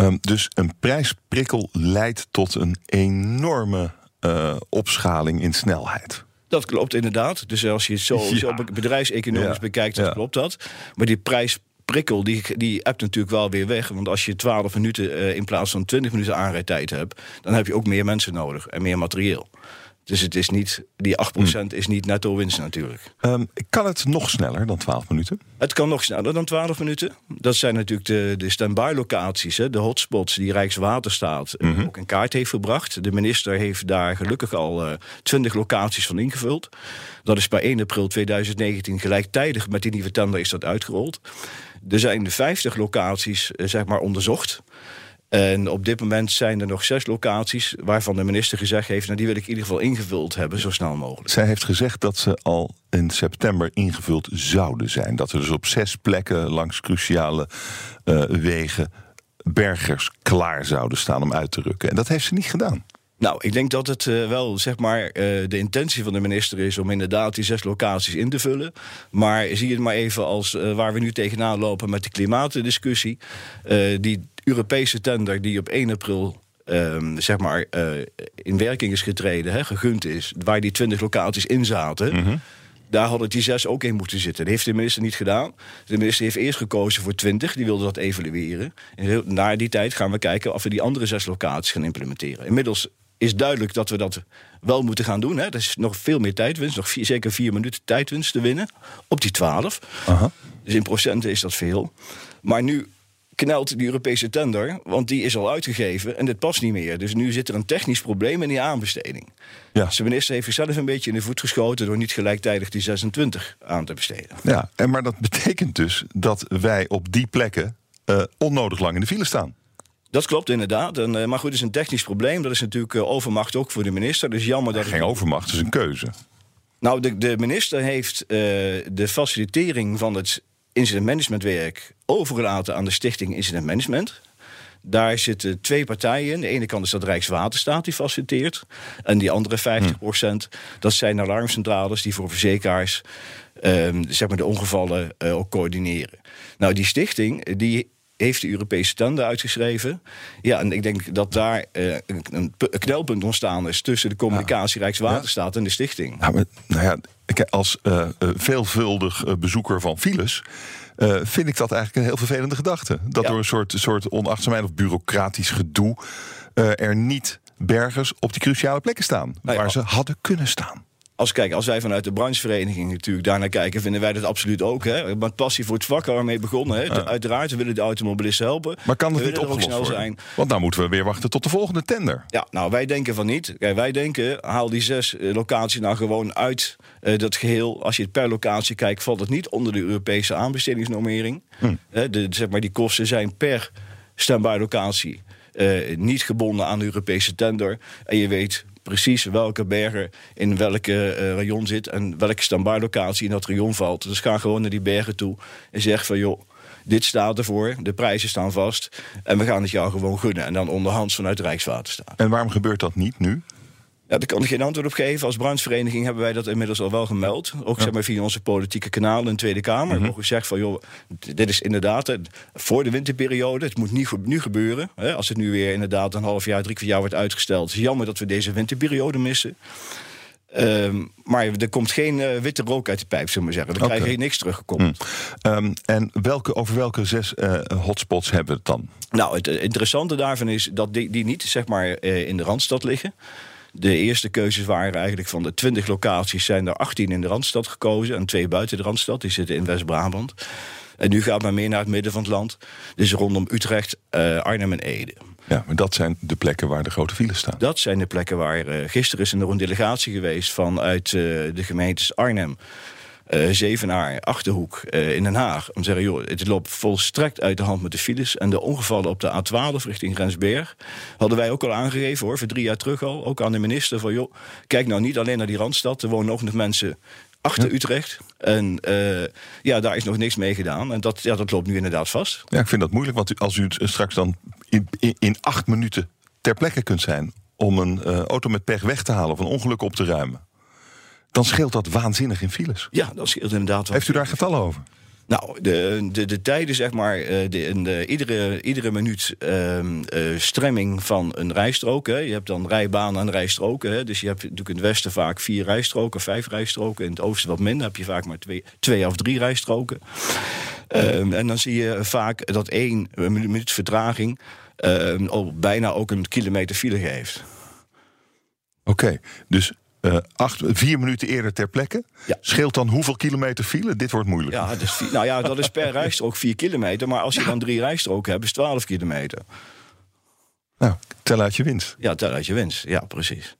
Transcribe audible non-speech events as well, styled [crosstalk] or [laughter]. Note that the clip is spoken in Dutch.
Ehm, dus een prijsprikkel leidt tot een enorme uh, opschaling in snelheid. Dat klopt inderdaad. Dus als je het zo, [laughs] Ja. zo be- bedrijfseconomisch Ja. bekijkt, dan Ja. klopt dat. Maar die prijsprikkel, die, die appt natuurlijk wel weer weg. Want als je 12 minuten eh, in plaats van 20 minuten aanrijdtijd hebt... dan heb je ook meer mensen nodig en meer materieel. Dus het is niet, die 8% is niet netto winst natuurlijk. Ehm, kan het nog sneller dan 12 minuten? Het kan nog sneller dan 12 minuten. Dat zijn natuurlijk de, de stand-by locaties, hè, de hotspots die Rijkswaterstaat eh, ook in kaart heeft gebracht. De minister heeft daar gelukkig al eh 20 locaties van ingevuld. Dat is bij 1 april 2019 gelijktijdig met die nieuwe tender is dat uitgerold. Er zijn de 50 locaties eh, zeg maar onderzocht. En op dit moment zijn er nog zes locaties waarvan de minister gezegd heeft... nou die wil ik in ieder geval ingevuld hebben, zo snel mogelijk. Zij heeft gezegd dat ze al in september ingevuld zouden zijn. Dat er dus op zes plekken langs cruciale eh, wegen bergers klaar zouden staan om uit te rukken. En dat heeft ze niet gedaan. Nou, ik denk dat het eh, wel zeg maar eh, de intentie van de minister is om inderdaad die zes locaties in te vullen. Maar zie het maar even als eh, waar we nu tegenaan lopen met de klimaatdiscussie. Die Europese tender die op 1 april. ehm, zeg maar in werking is getreden, hè, gegund is, waar die 20 locaties in zaten. Daar hadden die zes ook in moeten zitten. Dat heeft de minister niet gedaan. De minister heeft eerst gekozen voor 20, die wilde dat evalueren. En na die tijd gaan we kijken of we die andere zes locaties gaan implementeren. Inmiddels is duidelijk dat we dat wel moeten gaan doen. Hè. Er is nog veel meer tijdwinst, nog vier, zeker vier minuten tijdwinst te winnen op die 12. Aha. Dus in procenten is dat veel. Maar nu knelt de Europese tender, want die is al uitgegeven en dit past niet meer. Dus nu zit er een technisch probleem in die aanbesteding. Ja. Dus de minister heeft zichzelf een beetje in de voet geschoten door niet gelijktijdig die 26 aan te besteden. Ja, en maar dat betekent dus dat wij op die plekken eh, onnodig lang in de file staan. Dat klopt inderdaad. En, eh, maar goed, het is een technisch probleem. Dat is natuurlijk eh, overmacht ook voor de minister. Dus jammer dat. het- Geen overmacht, het is een keuze. Nou, de, de minister heeft eh, de facilitering van het incident managementwerk overgelaten aan de Stichting Incident Management. Daar zitten twee partijen in. De ene kant is dat Rijkswaterstaat die faciliteert. En die andere 50% dat zijn alarmcentrales die voor verzekeraars ehm, zeg maar de ongevallen ook coördineren. Nou, die stichting die heeft de Europese tender uitgeschreven. Ja, en ik denk dat daar eh, een, een pu- een knelpunt ontstaan is tussen de communicatie Rijkswaterstaat en de stichting. Nou, maar, nou ja, ik- als eh, eh, veelvuldig bezoeker van files. vind ik dat eigenlijk een heel vervelende gedachte. Dat Ja. door een soort, soort onachtzaamheid of bureaucratisch gedoe. er niet bergers op die cruciale plekken staan. Nou ja. waar ze hadden kunnen staan. Als, kijk, als wij vanuit de branchevereniging natuurlijk daarnaar kijken, vinden wij dat absoluut ook. Hè? Met passie voor het vak waarmee begonnen. Hè? Uiteraard, we willen de automobilisten helpen. Maar kan het niet opgelost snel worden? zijn. Want nou moeten we weer wachten tot de volgende tender. Ja, nou, wij denken van niet. Kijk, wij denken, haal die zes eh, locaties nou gewoon uit eh, dat geheel. Als je het per locatie kijkt, valt het niet onder de Europese aanbestedingsnormering. Hm. De, zeg maar, die kosten zijn per standby locatie eh, niet gebonden aan de Europese tender. En je weet precies welke berger in welke eh rayon zit en welke standby locatie in dat rayon valt. Dus ga gewoon naar die bergen toe en zeg van joh. Dit staat ervoor, de prijzen staan vast en we gaan het jou gewoon gunnen. En dan onderhands vanuit Rijkswaterstaat. En waarom gebeurt dat niet nu? Ja, daar kan ik geen antwoord op geven. Als branchevereniging hebben wij dat inmiddels al wel gemeld. Ook zeg maar, via onze politieke kanalen in de Tweede Kamer. We hebben ook gezegd van, joh, dit is inderdaad eh, voor de winterperiode. Het moet niet nu gebeuren. Hè. Als het nu weer inderdaad een half jaar, drie kwart jaar wordt uitgesteld. Het is jammer dat we deze winterperiode missen. Ehm, maar er komt geen eh, witte rook uit de pijp, zullen we maar zeggen. We krijgen hier niks teruggekoppeld. Ehm, en welke, over welke zes eh, hotspots hebben we het dan? Nou, het interessante daarvan is dat die, die niet zeg maar, in de Randstad liggen. De eerste keuzes waren eigenlijk van de 20 locaties... zijn er 18 in de Randstad gekozen en twee buiten de Randstad. Die zitten in West-Brabant. En nu gaat men meer naar het midden van het land. Dus rondom Utrecht, eh, Arnhem en Ede. Ja, maar dat zijn de plekken waar de grote files staan. Dat zijn de plekken waar... eh, gisteren is er nog een delegatie geweest vanuit eh, de gemeentes Arnhem... eh, Zevenaar, Achterhoek eh, in Den Haag. Om te zeggen, joh, het loopt volstrekt uit de hand met de files. En de ongevallen op de A12 richting Grensberg... hadden wij ook al aangegeven, hoor, voor drie jaar terug al. Ook aan de minister van, joh, kijk nou niet alleen naar die Randstad. Er wonen ook nog mensen achter Utrecht. En eh, ja, daar is nog niks mee gedaan. En dat, ja, dat loopt nu inderdaad vast. Ja, ik vind dat moeilijk, want als u het straks dan in, in, in acht minuten ter plekke kunt zijn om een auto met pech weg te halen of een ongeluk op te ruimen, dan scheelt dat waanzinnig in files. Ja, dat scheelt inderdaad wel. Heeft u daar getallen over? Nou, de, de, de tijden, zeg maar, eh, de, de, iedere, iedere minuut ehm, eh, stremming van een rijstrook. Hè. Je hebt dan rijbanen en rijstroken. Hè. Dus je hebt natuurlijk in het westen vaak vier rijstroken, vijf rijstroken. In het oosten wat minder, heb je vaak maar twee, twee of drie rijstroken. Ehm, en dan zie je vaak dat één minuut vertraging ehm, al bijna ook een kilometer file geeft. Oké, dus uh, acht, vier minuten eerder ter plekke. Ja. Scheelt dan hoeveel kilometer file? Dit wordt moeilijk. Ja, dus, nou ja, dat is per [laughs] rijstrook 4 kilometer. Maar als je dan drie rijstroken hebt, is 12 kilometer. Nou, tel uit je winst. Ja, tel uit je winst. Ja, precies.